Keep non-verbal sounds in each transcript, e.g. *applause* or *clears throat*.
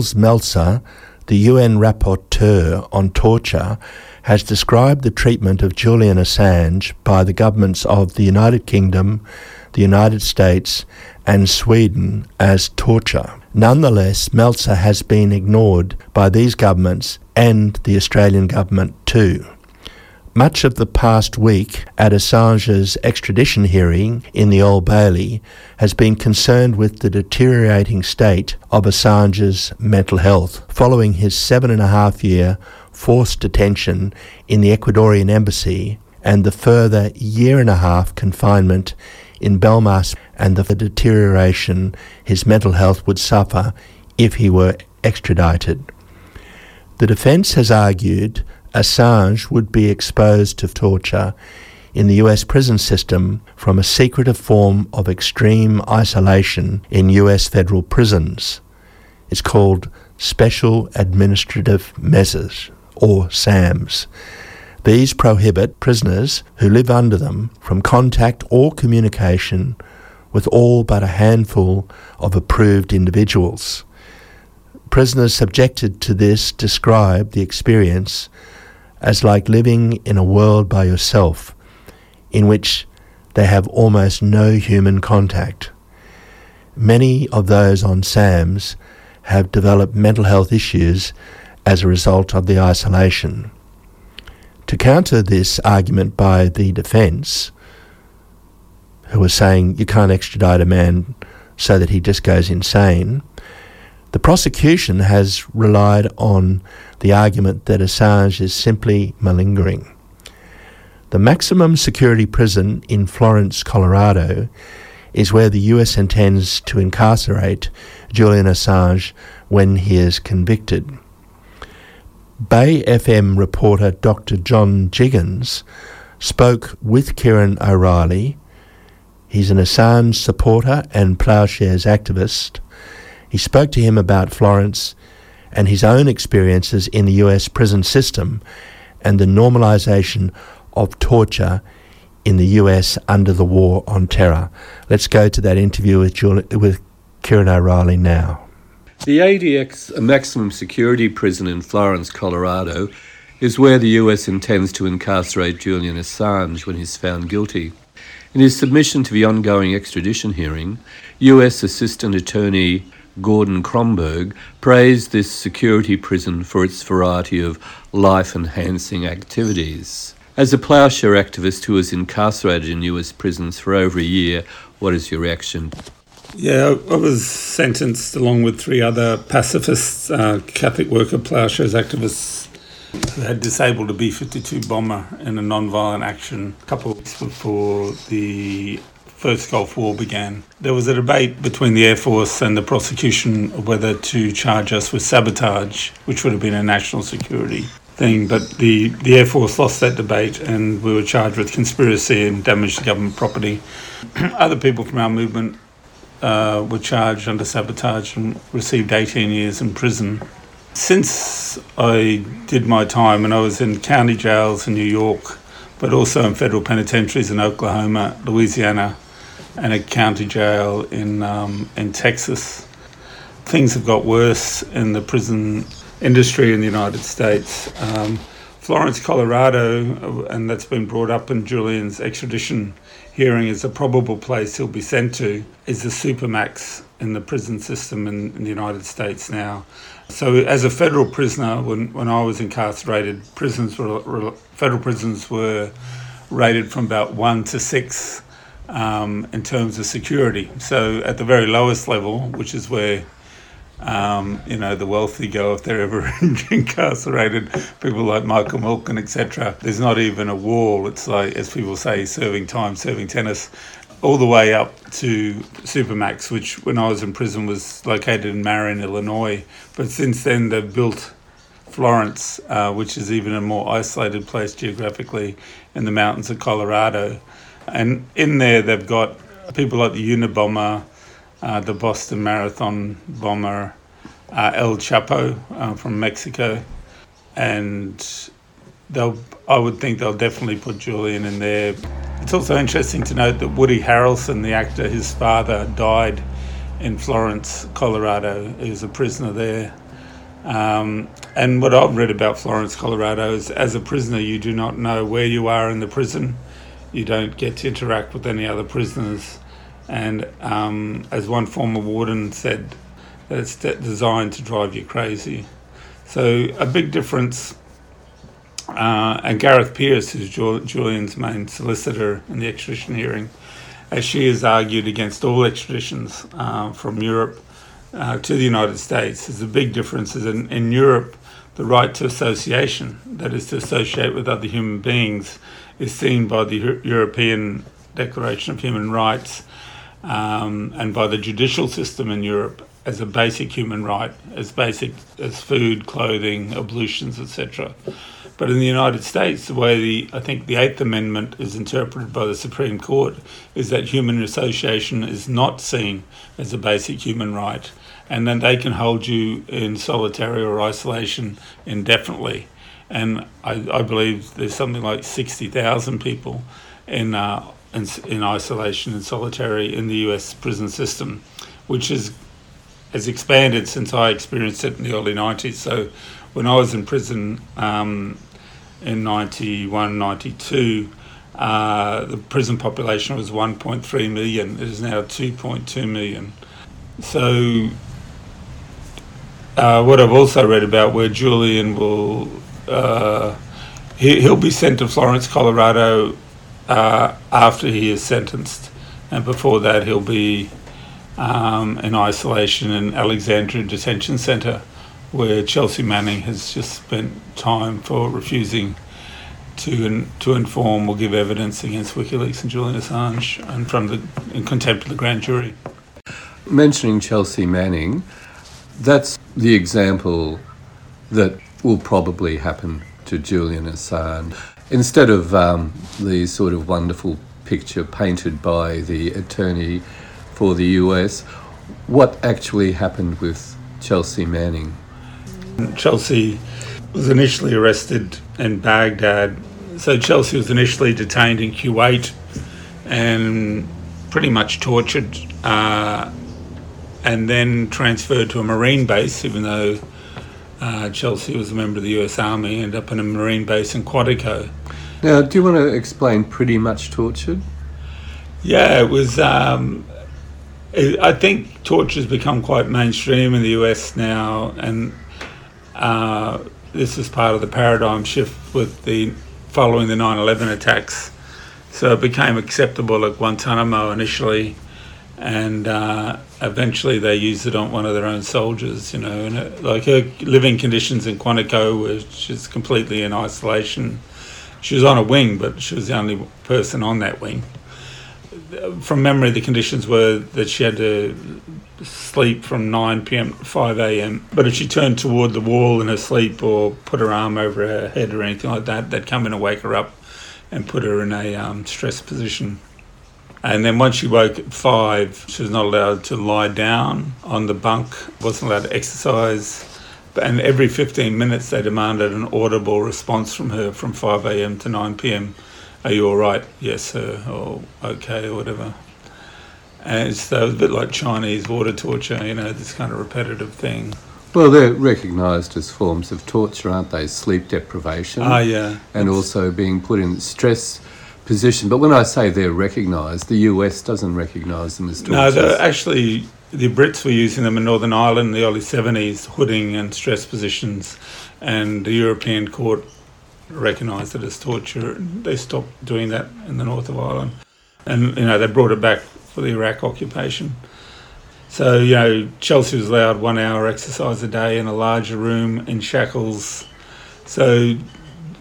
Nils Melzer, the UN rapporteur on torture, has described the treatment of Julian Assange by the governments of the United Kingdom, the United States, and Sweden as torture. Nonetheless, Melzer has been ignored by these governments and the Australian government too. Much of the past week at Assange's extradition hearing in the Old Bailey has been concerned with the deteriorating state of Assange's mental health following his seven and a half year forced detention in the Ecuadorian embassy and the further year and a half confinement in Belmarsh and the deterioration his mental health would suffer if he were extradited. The defence has argued Assange would be exposed to torture in the US prison system from a secretive form of extreme isolation in US federal prisons. It's called Special Administrative Measures, or SAMs. These prohibit prisoners who live under them from contact or communication with all but a handful of approved individuals. Prisoners subjected to this describe the experience as like living in a world by yourself in which they have almost no human contact. Many of those on SAMS have developed mental health issues as a result of the isolation. To counter this argument by the defence, who are saying you can't extradite a man so that he just goes insane, the prosecution has relied on the argument that Assange is simply malingering. The maximum security prison in Florence, Colorado, is where the US intends to incarcerate Julian Assange when he is convicted. Bay FM reporter Dr. John Jiggens spoke with Ciaron O'Reilly. He's an Assange supporter and ploughshares activist. He spoke to him about Florence and his own experiences in the US prison system and the normalization of torture in the US under the war on terror. Let's go to that interview with, Julie, with Ciaron O'Reilly now. The ADX, a maximum security prison in Florence, Colorado, is where the US intends to incarcerate Julian Assange when he's found guilty. In his submission to the ongoing extradition hearing, US Assistant Attorney Gordon Kromberg praised this security prison for its variety of life enhancing activities. As a ploughshare activist who was incarcerated in US prisons for over a year, what is your reaction? Yeah, I was sentenced along with three other pacifists, uh, Catholic worker ploughshares activists who had disabled a B 52 bomber in a non violent action a couple of weeks before the first Gulf War began. There was a debate between the Air Force and the prosecution of whether to charge us with sabotage, which would have been a national security thing. But the, the Air Force lost that debate and we were charged with conspiracy and damage to government property. *clears throat* Other people from our movement uh, were charged under sabotage and received 18 years in prison. Since I did my time and I was in county jails in New York, but also in federal penitentiaries in Oklahoma, Louisiana, and a county jail in um, in Texas. Things have got worse in the prison industry in the United States. Um, Florence, Colorado, and that's been brought up in Julian's extradition hearing is a probable place he'll be sent to, is the supermax in the prison system in, in the United States now. So, as a federal prisoner, when, when I was incarcerated, prisons were, federal prisons were rated from about one to six um, in terms of security. So at the very lowest level, which is where um, you know the wealthy go if they're ever *laughs* incarcerated, people like Michael Milken, etc. There's not even a wall. It's like, as people say, serving time, serving tennis, all the way up to Supermax, which when I was in prison was located in Marion, Illinois. But since then they've built Florence, uh, which is even a more isolated place geographically in the mountains of Colorado. And in there, they've got people like the Unabomber, uh, the Boston Marathon bomber, uh, El Chapo uh, from Mexico, and they'll. I would think they'll definitely put Julian in there. It's also interesting to note that Woody Harrelson, the actor, his father died in Florence, Colorado. He was a prisoner there, Um, and what I've read about Florence, Colorado is as a prisoner, you do not know where you are in the prison. You don't get to interact with any other prisoners. And um, as one former warden said, it's designed to drive you crazy. So, a big difference. Uh, and Gareth Peirce, who's Julian's main solicitor in the extradition hearing, as she has argued against all extraditions uh, from Europe uh, to the United States. There's a big difference. In, in Europe, the right to association, that is to associate with other human beings, is seen by the European Declaration of Human Rights um, and by the judicial system in Europe as a basic human right, as basic as food, clothing, ablutions, etc. But in the United States, the way the I think the Eighth Amendment is interpreted by the Supreme Court is that human association is not seen as a basic human right, and then they can hold you in solitary or isolation indefinitely. And I, I believe there's something like sixty thousand people in, uh, in in isolation and solitary in the U.S. prison system, which is has expanded since I experienced it in the early 90s. So when I was in prison, um, in 91, 92, uh, the prison population was 1.3 million. It is now 2.2 million. So, uh, what I've also read about where Julian will, uh, he, he'll be sent to Florence, Colorado uh, after he is sentenced. And before that, he'll be um, in isolation in Alexandria Detention Centre where Chelsea Manning has just spent time for refusing to to inform or give evidence against WikiLeaks and Julian Assange, and from the in contempt of the grand jury. Mentioning Chelsea Manning, that's the example that will probably happen to Julian Assange. Instead of um, the sort of wonderful picture painted by the attorney for the US, what actually happened with Chelsea Manning? Chelsea was initially arrested in Baghdad. So Chelsea was initially detained in Kuwait and pretty much tortured, uh, and then transferred to a Marine base, even though uh, Chelsea was a member of the US Army, ended up in a Marine base in Quantico. Now, do you want to explain pretty much tortured? Yeah, it was. Um, it, I think torture has become quite mainstream in the US now, and uh, this is part of the paradigm shift with the following the 9/11 attacks. So it became acceptable at Guantanamo initially, and uh, eventually they used it on one of their own soldiers. You know, and it, like her living conditions in Quantico were she's completely in isolation. She was on a wing, but she was the only person on that wing. From memory, the conditions were that she had to sleep from 9 p.m. to 5 a.m. But if she turned toward the wall in her sleep or put her arm over her head or anything like that, they'd come in and wake her up and put her in a um, stress position. And then once she woke at five, she was not allowed to lie down on the bunk, wasn't allowed to exercise. And every 15 minutes, they demanded an audible response from her from 5 a.m. to 9 p.m. Are you all right? Yes, sir. Or okay, or whatever. And it's a bit like Chinese water torture, you know, this kind of repetitive thing. Well, they're recognised as forms of torture, aren't they? Sleep deprivation. Ah, yeah. And also being put in stress position. But when I say they're recognised, the US doesn't recognise them as torture. No, actually, the Brits were using them in Northern Ireland in the early 70s, hooding and stress positions, and the European court recognised it as torture. They stopped doing that in the north of Ireland. And, you know, they brought it back for the Iraq occupation. So, you know, Chelsea was allowed one hour exercise a day in a larger room in shackles. So,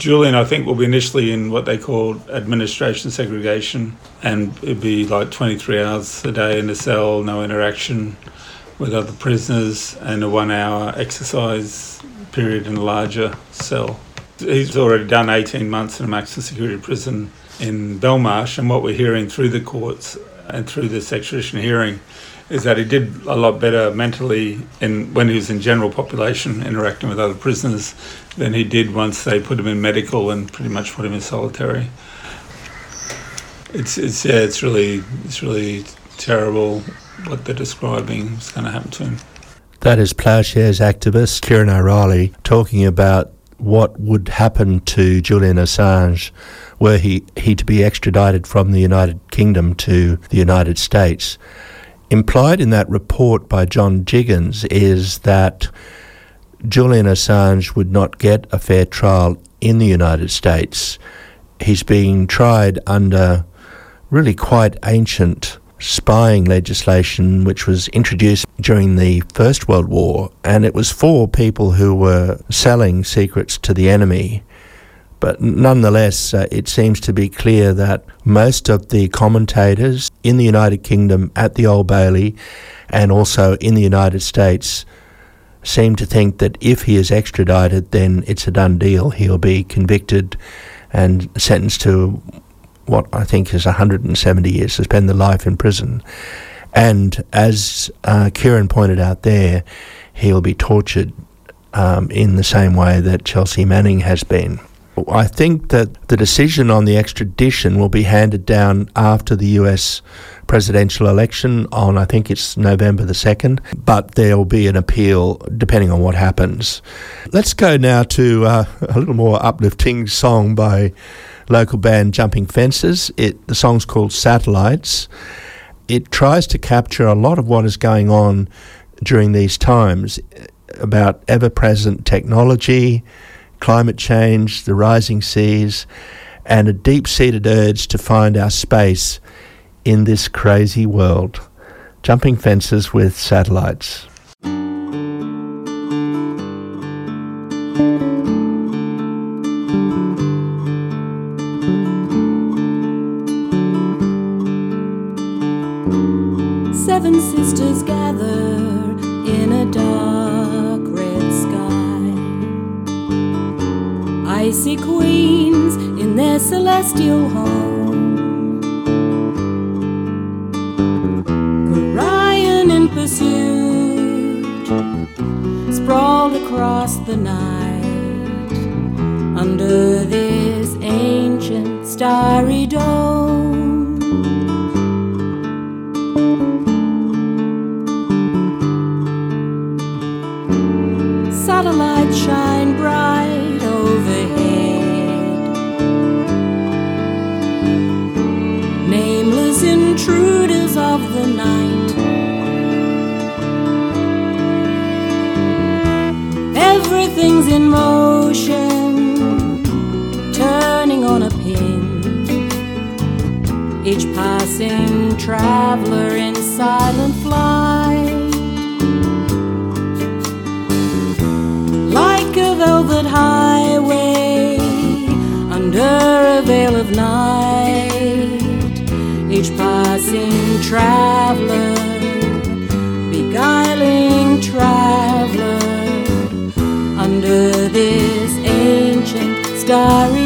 Julian, I think, will be initially in what they call administration segregation, and it'd be like 23 hours a day in a cell, no interaction with other prisoners, and a one hour exercise period in a larger cell. He's already done 18 months in a maximum security prison in Belmarsh, and what we're hearing through the courts and through this extradition hearing is that he did a lot better mentally in when he was in general population interacting with other prisoners than he did once they put him in medical and pretty much put him in solitary. It's it's yeah, it's really it's really terrible what they're describing is going to happen to him. That is Ploughshares activist Ciaron O'Reilly talking about what would happen to Julian Assange were he, he to be extradited from the United Kingdom to the United States. Implied in that report by John Jiggens is that Julian Assange would not get a fair trial in the United States. He's being tried under really quite ancient spying legislation which was introduced during the First World War, and it was for people who were selling secrets to the enemy. But nonetheless, uh, it seems to be clear that most of the commentators in the United Kingdom at the Old Bailey and also in the United States seem to think that if he is extradited, then it's a done deal. He'll be convicted and sentenced to what I think is 170 years to spend the life in prison. And as uh, Ciaron pointed out there, he'll be tortured um, in the same way that Chelsea Manning has been. I think that the decision on the extradition will be handed down after the US presidential election on, I think it's November the 2nd, but there will be an appeal depending on what happens. Let's go now to uh, a little more uplifting song by local band Jumping Fences. It, the song's called Satellites. It tries to capture a lot of what is going on during these times about ever present technology, climate change, the rising seas, and a deep seated urge to find our space in this crazy world. Jumping Fences with Satellites. seven sisters gather Icy queens in their celestial home. Orion in pursuit, sprawled across the night under this ancient starry dome. Each passing traveler in silent flight. Like a velvet highway under a veil of night. Each passing traveler, beguiling traveler, under this ancient starry